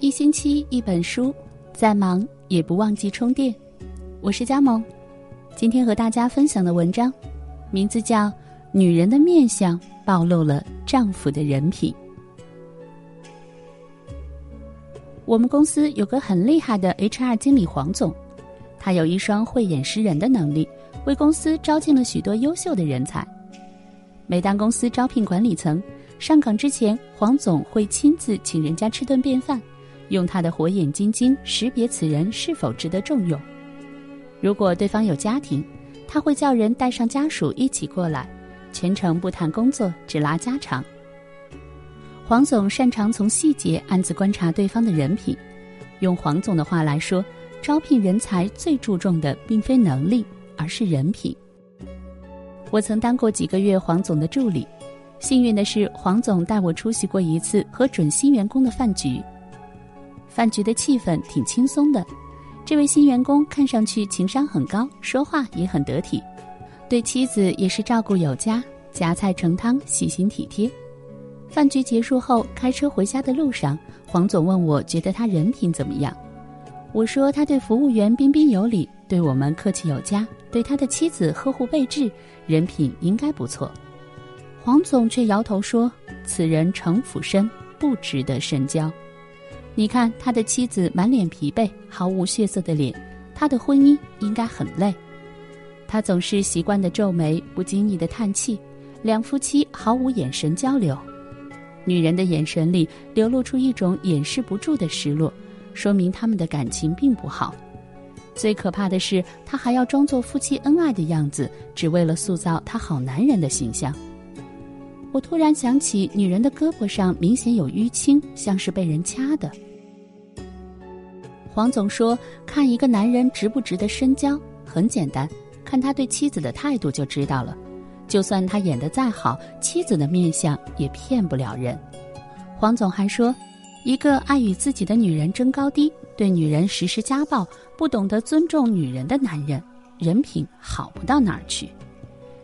一星期一本书，再忙也不忘记充电。我是佳萌，今天和大家分享的文章，名字叫《女人的面相暴露了丈夫的人品》。我们公司有个很厉害的 HR 经理黄总，他有一双慧眼识人的能力，为公司招进了许多优秀的人才。每当公司招聘管理层，上岗之前，黄总会亲自请人家吃顿便饭。用他的火眼金睛识别此人是否值得重用。如果对方有家庭，他会叫人带上家属一起过来，全程不谈工作，只拉家常。黄总擅长从细节暗自观察对方的人品。用黄总的话来说，招聘人才最注重的并非能力，而是人品。我曾当过几个月黄总的助理，幸运的是，黄总带我出席过一次和准新员工的饭局。饭局的气氛挺轻松的，这位新员工看上去情商很高，说话也很得体，对妻子也是照顾有加，夹菜盛汤，细心体贴。饭局结束后，开车回家的路上，黄总问我觉得他人品怎么样，我说他对服务员彬彬有礼，对我们客气有加，对他的妻子呵护备至，人品应该不错。黄总却摇头说：“此人城府深，不值得深交。”你看他的妻子满脸疲惫，毫无血色的脸，他的婚姻应该很累。他总是习惯的皱眉，不经意的叹气，两夫妻毫无眼神交流。女人的眼神里流露出一种掩饰不住的失落，说明他们的感情并不好。最可怕的是，他还要装作夫妻恩爱的样子，只为了塑造他好男人的形象。我突然想起，女人的胳膊上明显有淤青，像是被人掐的。黄总说：“看一个男人值不值得深交，很简单，看他对妻子的态度就知道了。就算他演得再好，妻子的面相也骗不了人。”黄总还说：“一个爱与自己的女人争高低，对女人实施家暴，不懂得尊重女人的男人，人品好不到哪儿去。”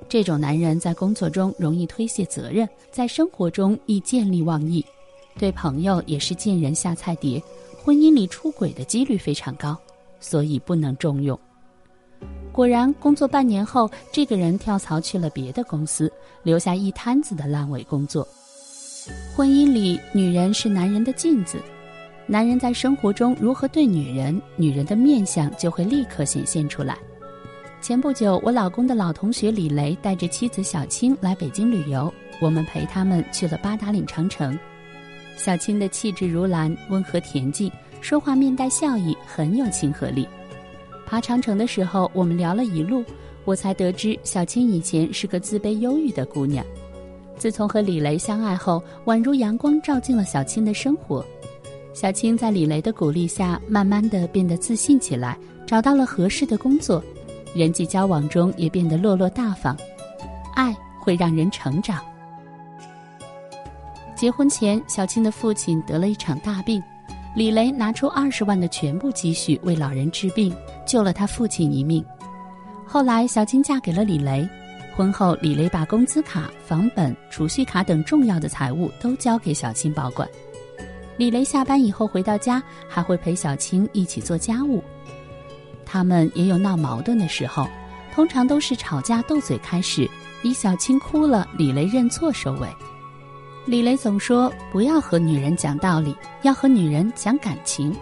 这种男人在工作中容易推卸责任，在生活中易见利忘义，对朋友也是见人下菜碟，婚姻里出轨的几率非常高，所以不能重用。果然，工作半年后，这个人跳槽去了别的公司，留下一摊子的烂尾工作。婚姻里，女人是男人的镜子，男人在生活中如何对女人，女人的面相就会立刻显现出来。前不久，我老公的老同学李雷带着妻子小青来北京旅游，我们陪他们去了八达岭长城。小青的气质如兰，温和恬静，说话面带笑意，很有亲和力。爬长城的时候，我们聊了一路，我才得知小青以前是个自卑忧郁的姑娘，自从和李雷相爱后，宛如阳光照进了小青的生活。小青在李雷的鼓励下，慢慢的变得自信起来，找到了合适的工作。人际交往中也变得落落大方，爱会让人成长。结婚前，小青的父亲得了一场大病，李雷拿出二十万的全部积蓄为老人治病，救了他父亲一命。后来，小青嫁给了李雷，婚后李雷把工资卡、房本、储蓄卡等重要的财物都交给小青保管。李雷下班以后回到家，还会陪小青一起做家务。他们也有闹矛盾的时候，通常都是吵架斗嘴开始，以小青哭了，李雷认错收尾。李雷总说不要和女人讲道理，要和女人讲感情。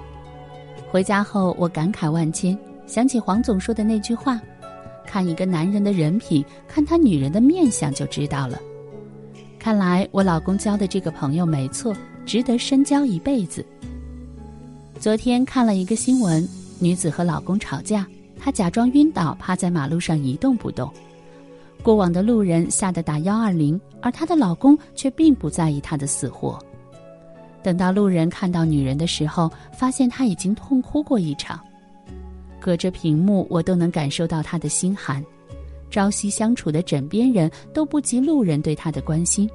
回家后我感慨万千，想起黄总说的那句话：看一个男人的人品，看他女人的面相就知道了。看来我老公交的这个朋友没错，值得深交一辈子。昨天看了一个新闻。女子和老公吵架，她假装晕倒，趴在马路上一动不动。过往的路人吓得打幺二零，而她的老公却并不在意她的死活。等到路人看到女人的时候，发现她已经痛哭过一场。隔着屏幕，我都能感受到她的心寒。朝夕相处的枕边人都不及路人对她的关心。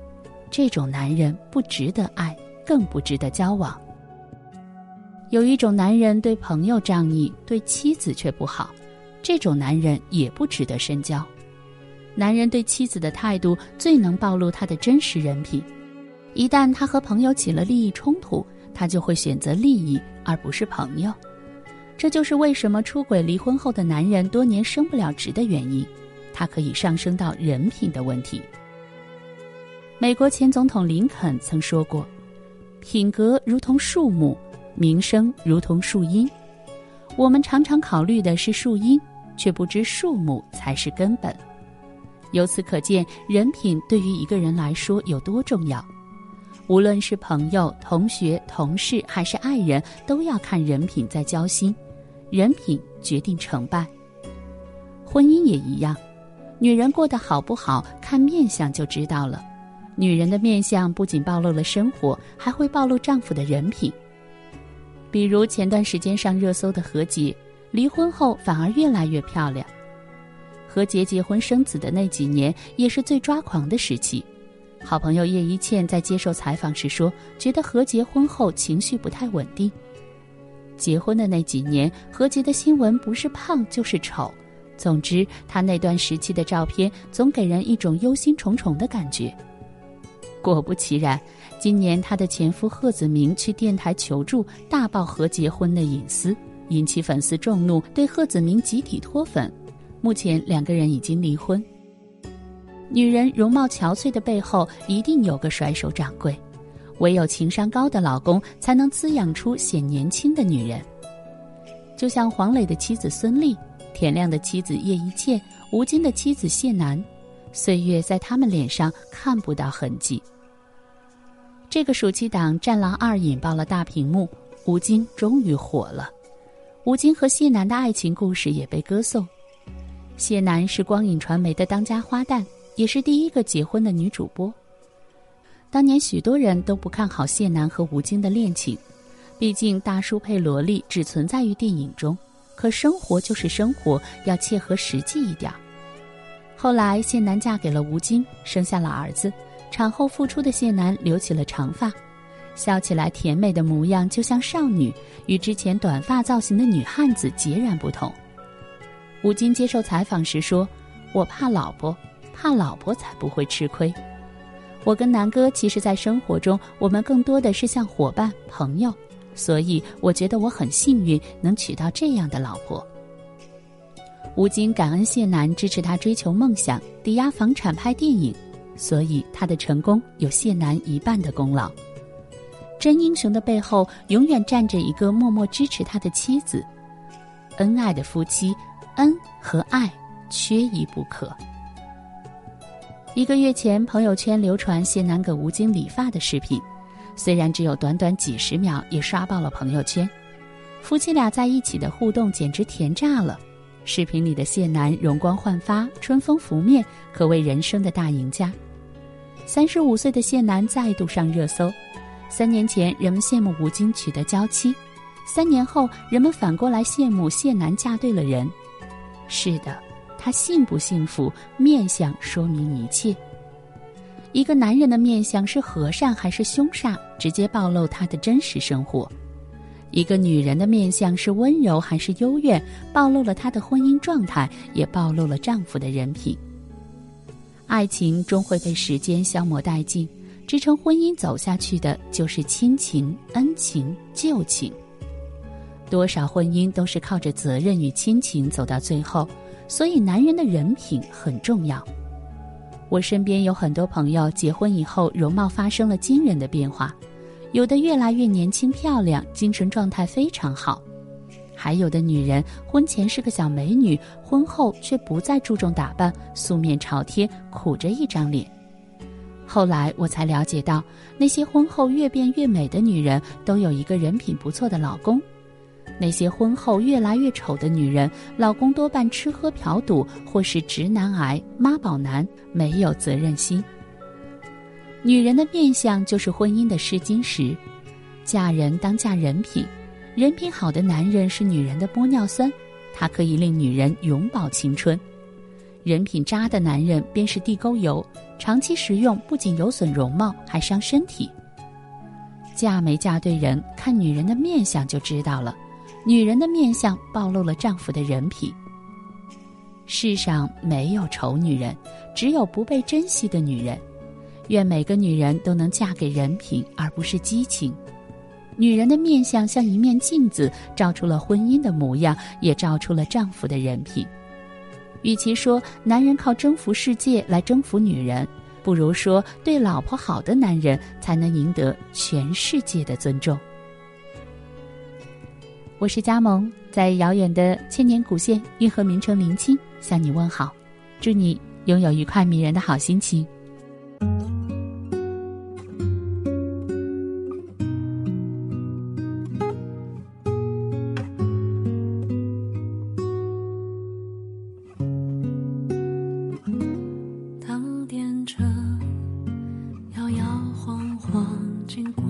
这种男人不值得爱，更不值得交往。有一种男人对朋友仗义，对妻子却不好，这种男人也不值得深交。男人对妻子的态度最能暴露他的真实人品。一旦他和朋友起了利益冲突，他就会选择利益而不是朋友。这就是为什么出轨离婚后的男人多年升不了职的原因。他可以上升到人品的问题。美国前总统林肯曾说过：“品格如同树木，名声如同树荫。我们常常考虑的是树荫，却不知树木才是根本。”由此可见，人品对于一个人来说有多重要。无论是朋友、同学、同事，还是爱人，都要看人品在交心。人品决定成败。婚姻也一样，女人过得好不好，看面相就知道了。女人的面相不仅暴露了生活，还会暴露丈夫的人品。比如前段时间上热搜的何洁，离婚后反而越来越漂亮。何洁结婚生子的那几年，也是最抓狂的时期。好朋友叶一茜在接受采访时说，觉得何洁婚后情绪不太稳定。结婚的那几年，何洁的新闻不是胖就是丑，总之，她那段时期的照片总给人一种忧心忡忡的感觉。果不其然，今年她的前夫贺子铭去电台求助，大爆何洁婚的隐私，引起粉丝众怒，对贺子铭集体脱粉。目前两个人已经离婚。女人容貌憔悴的背后，一定有个甩手掌柜。唯有情商高的老公，才能滋养出显年轻的女人。就像黄磊的妻子孙俪，田亮的妻子叶一茜，吴京的妻子谢楠，岁月在他们脸上看不到痕迹。这个暑期档《战狼二》引爆了大屏幕，吴京终于火了。吴京和谢楠的爱情故事也被歌颂。谢楠是光影传媒的当家花旦，也是第一个结婚的女主播。当年许多人都不看好谢楠和吴京的恋情，毕竟大叔配萝莉只存在于电影中，可生活就是生活，要切合实际一点。后来谢楠嫁给了吴京，生下了儿子，产后复出的谢楠留起了长发，笑起来甜美的模样就像少女，与之前短发造型的女汉子截然不同。吴京接受采访时说：“我怕老婆，怕老婆才不会吃亏。我跟南哥其实，在生活中，我们更多的是像伙伴、朋友，所以我觉得我很幸运能娶到这样的老婆。”吴京感恩谢楠支持他追求梦想，抵押房产拍电影，所以他的成功有谢楠一半的功劳。真英雄的背后，永远站着一个默默支持他的妻子。恩爱的夫妻。恩和爱缺一不可。一个月前，朋友圈流传谢楠给吴京理发的视频，虽然只有短短几十秒，也刷爆了朋友圈。夫妻俩在一起的互动简直甜炸了。视频里的谢楠容光焕发，春风拂面，可谓人生的大赢家。三十五岁的谢楠再度上热搜。三年前，人们羡慕吴京娶得娇妻；三年后，人们反过来羡慕谢楠嫁对了人。是的，他幸不幸福，面相说明一切。一个男人的面相是和善还是凶煞，直接暴露他的真实生活；一个女人的面相是温柔还是幽怨，暴露了她的婚姻状态，也暴露了丈夫的人品。爱情终会被时间消磨殆尽，支撑婚姻走下去的，就是亲情、恩情、旧情。多少婚姻都是靠着责任与亲情走到最后，所以男人的人品很重要。我身边有很多朋友结婚以后容貌发生了惊人的变化，有的越来越年轻漂亮，精神状态非常好；还有的女人婚前是个小美女，婚后却不再注重打扮，素面朝天，苦着一张脸。后来我才了解到，那些婚后越变越美的女人，都有一个人品不错的老公。那些婚后越来越丑的女人，老公多半吃喝嫖赌，或是直男癌、妈宝男，没有责任心。女人的面相就是婚姻的试金石，嫁人当嫁人品，人品好的男人是女人的玻尿酸，它可以令女人永葆青春；人品渣的男人便是地沟油，长期食用不仅有损容貌，还伤身体。嫁没嫁对人，看女人的面相就知道了。女人的面相暴露了丈夫的人品。世上没有丑女人，只有不被珍惜的女人。愿每个女人都能嫁给人品，而不是激情。女人的面相像一面镜子，照出了婚姻的模样，也照出了丈夫的人品。与其说男人靠征服世界来征服女人，不如说对老婆好的男人才能赢得全世界的尊重。我是佳萌，在遥远的千年古县运河名城临清向你问好，祝你拥有愉快迷人的好心情。光经过。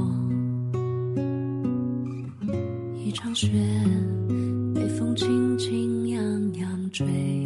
一场雪北风轻轻扬扬吹。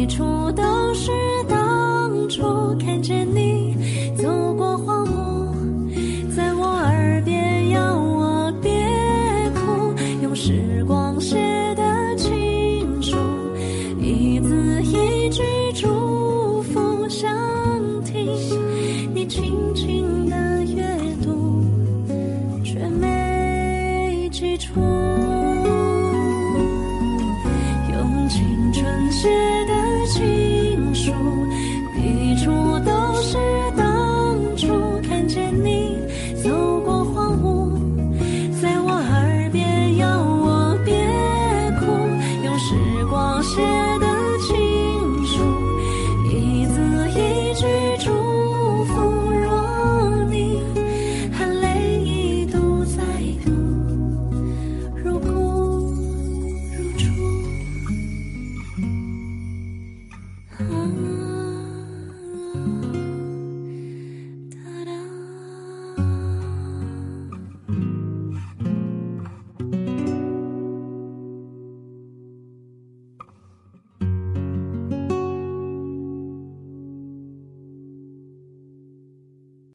笔触都是